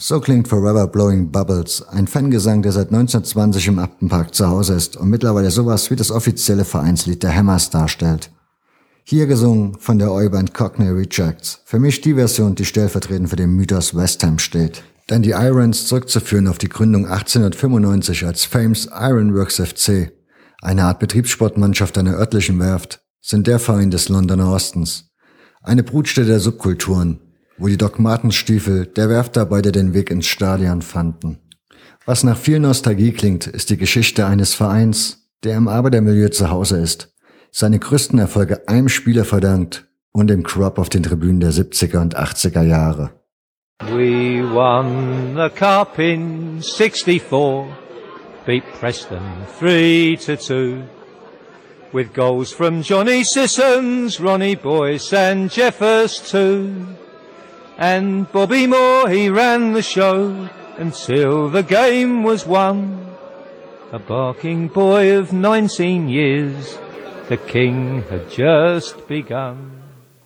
So klingt Forever Blowing Bubbles, ein Fangesang, der seit 1920 im Aptenpark zu Hause ist und mittlerweile sowas wie das offizielle Vereinslied der Hammers darstellt. Hier gesungen von der Oi-Band Cockney Rejects. Für mich die Version, die stellvertretend für den Mythos West Ham steht. Denn die Irons zurückzuführen auf die Gründung 1895 als Fames Ironworks FC, eine Art Betriebssportmannschaft einer örtlichen Werft, sind der Verein des Londoner Ostens. Eine Brutstätte der Subkulturen, wo die Dogmatenstiefel der Werftarbeiter den Weg ins Stadion fanden. Was nach viel Nostalgie klingt, ist die Geschichte eines Vereins, der im Arbeitermilieu zu Hause ist, seine größten Erfolge einem Spieler verdankt und dem Crop auf den Tribünen der 70er und 80er Jahre. We won the cup in 64, beat Preston 3 to 2. With goals from Johnny Sissons, Ronnie Boyce and Jeffers too. And Bobby Moore, he ran the show until the game was won. A barking boy of 19 years, the king had just begun.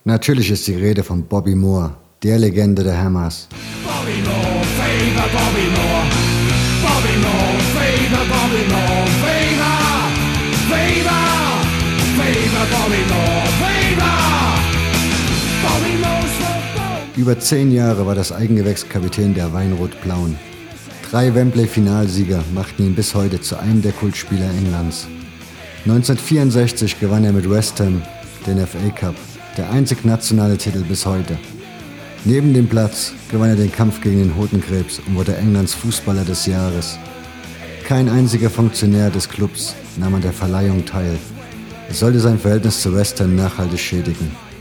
Natürlich ist die Rede von Bobby Moore, der Legende der Hammers. Bobby Moore, favor Bobby Moore. Bobby Moore, favor Bobby Moore. Über zehn Jahre war das Eigengewächs Kapitän der Weinrot-Blauen. Drei Wembley-Finalsieger machten ihn bis heute zu einem der Kultspieler Englands. 1964 gewann er mit West Ham den FA Cup, der einzig nationale Titel bis heute. Neben dem Platz gewann er den Kampf gegen den Hodenkrebs und wurde Englands Fußballer des Jahres. Kein einziger Funktionär des Clubs nahm an der Verleihung teil. Es sollte sein Verhältnis zu West Ham nachhaltig schädigen.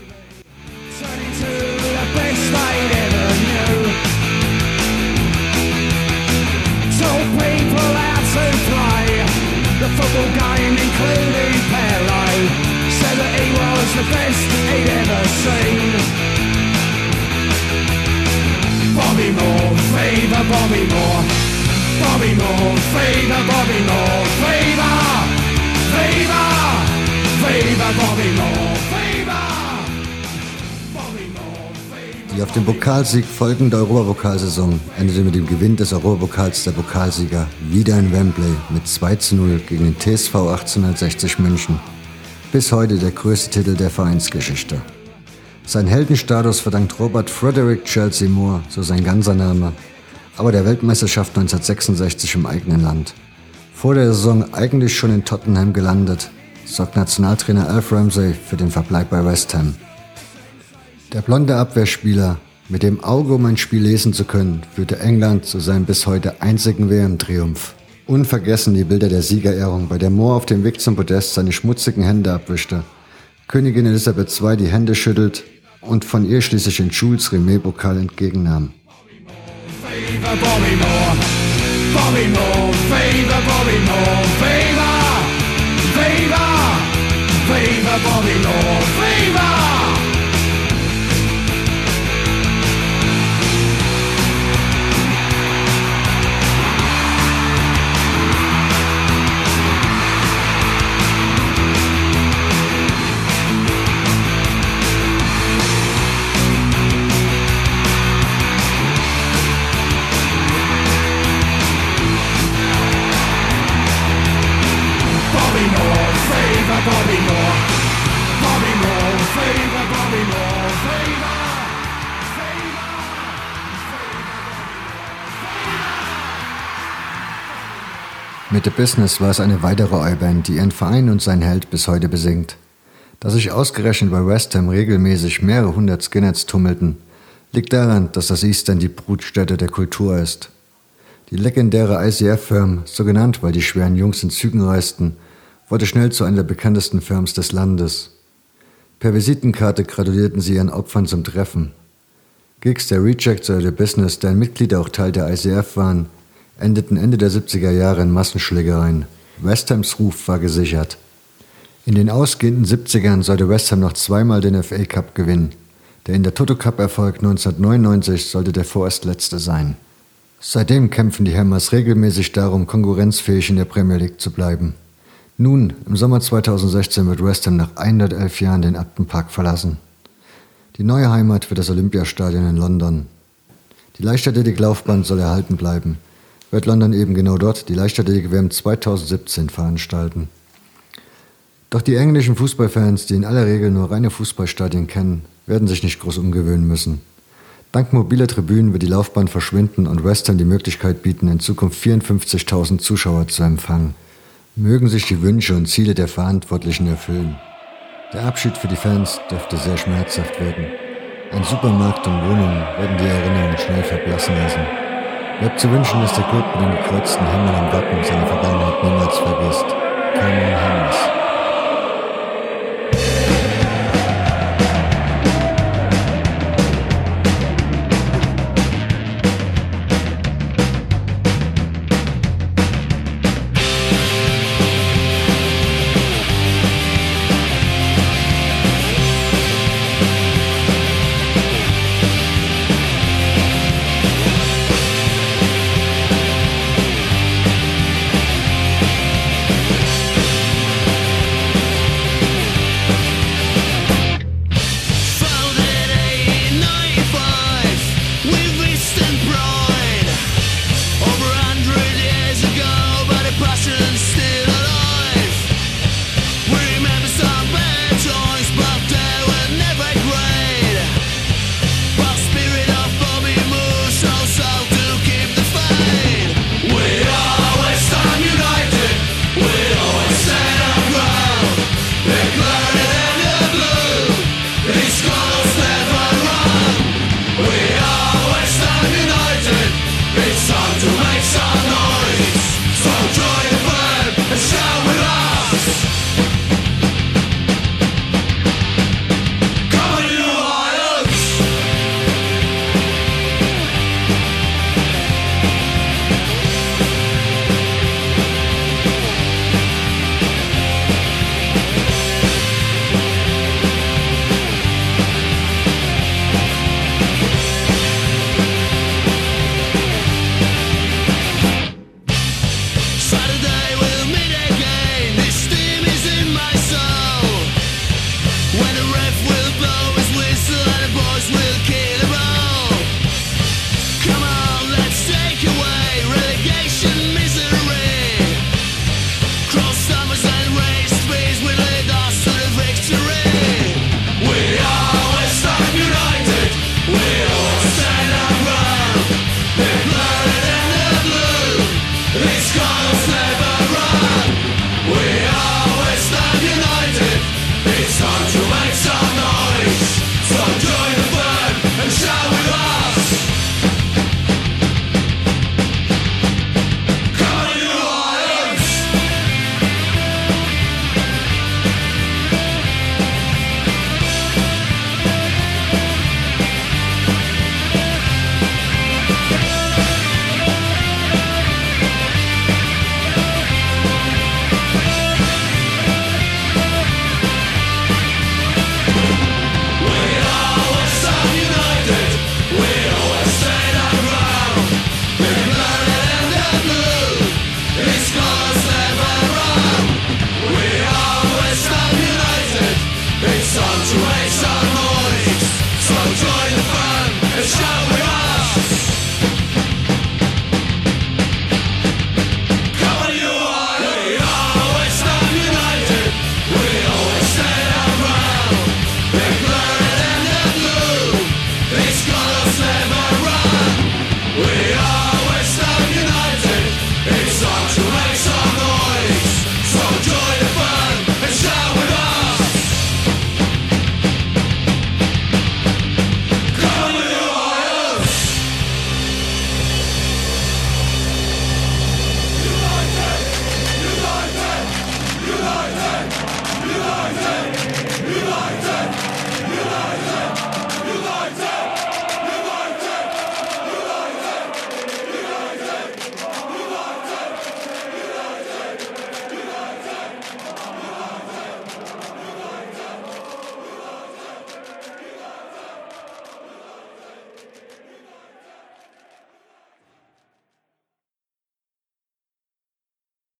Was the best he'd ever seen. Bobby Moore, favor Bobby Moore. Bobby Moore, favor Bobby Moore. Favor, favor, favor Bobby Moore. Die auf den Pokalsieg folgende Europapokalsaison endete mit dem Gewinn des Europapokals der Pokalsieger wieder in Wembley mit 2 zu 0 gegen den TSV 1860 München. Bis heute der größte Titel der Vereinsgeschichte. Sein Heldenstatus verdankt Robert Frederick Chelsea Moore, so sein ganzer Name, aber der Weltmeisterschaft 1966 im eigenen Land. Vor der Saison eigentlich schon in Tottenham gelandet, sorgt Nationaltrainer Alf Ramsey für den Verbleib bei West Ham. Der blonde Abwehrspieler, mit dem Auge, um ein Spiel lesen zu können, führte England zu seinem bis heute einzigen WM-Triumph. Unvergessen die Bilder der Siegerehrung, bei der Moore auf dem Weg zum Podest seine schmutzigen Hände abwischte, Königin Elisabeth II die Hände schüttelt und von ihr schließlich den Jules Rimet-Pokal entgegennahm. Favor favor. Favor. Bobby Moore. Bobby Moore, favor Bobby Moore. Favor, Mit The Business war es eine weitere Oi-Band, die ihren Verein und seinen Held bis heute besingt. Dass sich ausgerechnet bei West Ham regelmäßig mehrere hundert Skinheads tummelten, liegt daran, dass das East End die Brutstätte der Kultur ist. Die legendäre ICF-Firm, so genannt, weil die schweren Jungs in Zügen reisten, wurde schnell zu einer der bekanntesten Firms des Landes. Per Visitenkarte gratulierten sie ihren Opfern zum Treffen. Gigs der Rejects oder der Business, deren Mitglieder auch Teil der ICF waren, endeten Ende der 70er Jahre in Massenschlägereien. West Hams Ruf war gesichert. In den ausgehenden 70ern sollte West Ham noch zweimal den FA Cup gewinnen. Der in der Toto Cup Erfolg 1999 sollte der vorerst letzte sein. Seitdem kämpfen die Hammers regelmäßig darum, konkurrenzfähig in der Premier League zu bleiben. Nun, im Sommer 2016 wird West Ham nach 111 Jahren den Upton Park verlassen. Die neue Heimat wird das Olympiastadion in London. Die Leichtathletik-Laufbahn soll erhalten bleiben. Wird London eben genau dort die Leichtathletik-WM 2017 veranstalten. Doch die englischen Fußballfans, die in aller Regel nur reine Fußballstadien kennen, werden sich nicht groß umgewöhnen müssen. Dank mobiler Tribünen wird die Laufbahn verschwinden und West die Möglichkeit bieten, in Zukunft 54.000 Zuschauer zu empfangen. Mögen sich die Wünsche und Ziele der Verantwortlichen erfüllen. Der Abschied für die Fans dürfte sehr schmerzhaft werden. Ein Supermarkt und Wohnungen werden die Erinnerungen schnell verblassen lassen. Bleibt zu wünschen, dass der Club mit dem gekreuzten Himmel am Wappen seine Vergangenheit niemals vergisst. Cameron Harris.